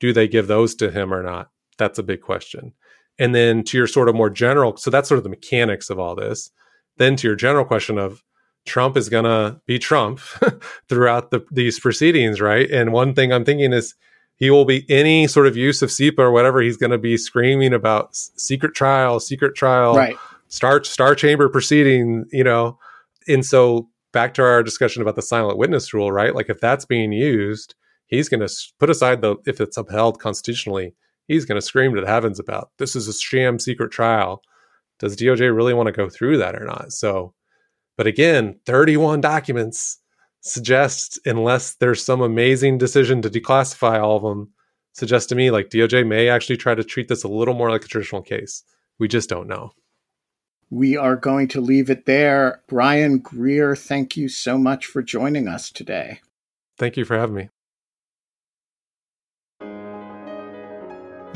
Do they give those to him or not? That's a big question. And then to your sort of more general, so that's sort of the mechanics of all this. Then to your general question of Trump is going to be Trump throughout the, these proceedings, right? And one thing I'm thinking is he will be any sort of use of CIPA or whatever. He's going to be screaming about secret trial, secret trial, right. star star chamber proceeding, you know. And so back to our discussion about the silent witness rule, right? Like if that's being used, he's going to put aside the if it's upheld constitutionally, he's going to scream to the heavens about this is a sham secret trial. Does DOJ really want to go through that or not? So, but again, 31 documents suggest, unless there's some amazing decision to declassify all of them, suggest to me like DOJ may actually try to treat this a little more like a traditional case. We just don't know. We are going to leave it there. Brian Greer, thank you so much for joining us today. Thank you for having me.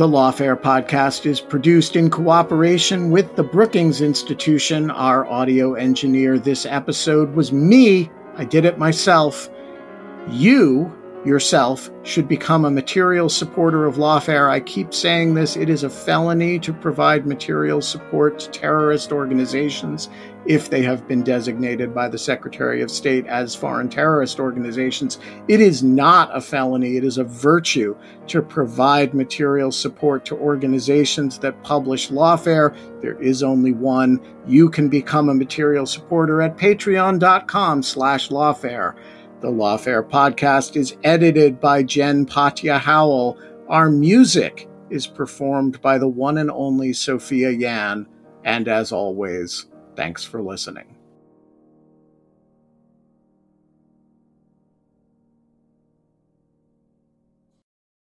The Lawfare podcast is produced in cooperation with the Brookings Institution. Our audio engineer this episode was me. I did it myself. You yourself should become a material supporter of lawfare. I keep saying this. It is a felony to provide material support to terrorist organizations if they have been designated by the Secretary of State as foreign terrorist organizations. It is not a felony. It is a virtue to provide material support to organizations that publish lawfare. There is only one. You can become a material supporter at patreon.com slash lawfare. The Lawfare podcast is edited by Jen Patja Howell. Our music is performed by the one and only Sophia Yan. And as always, thanks for listening.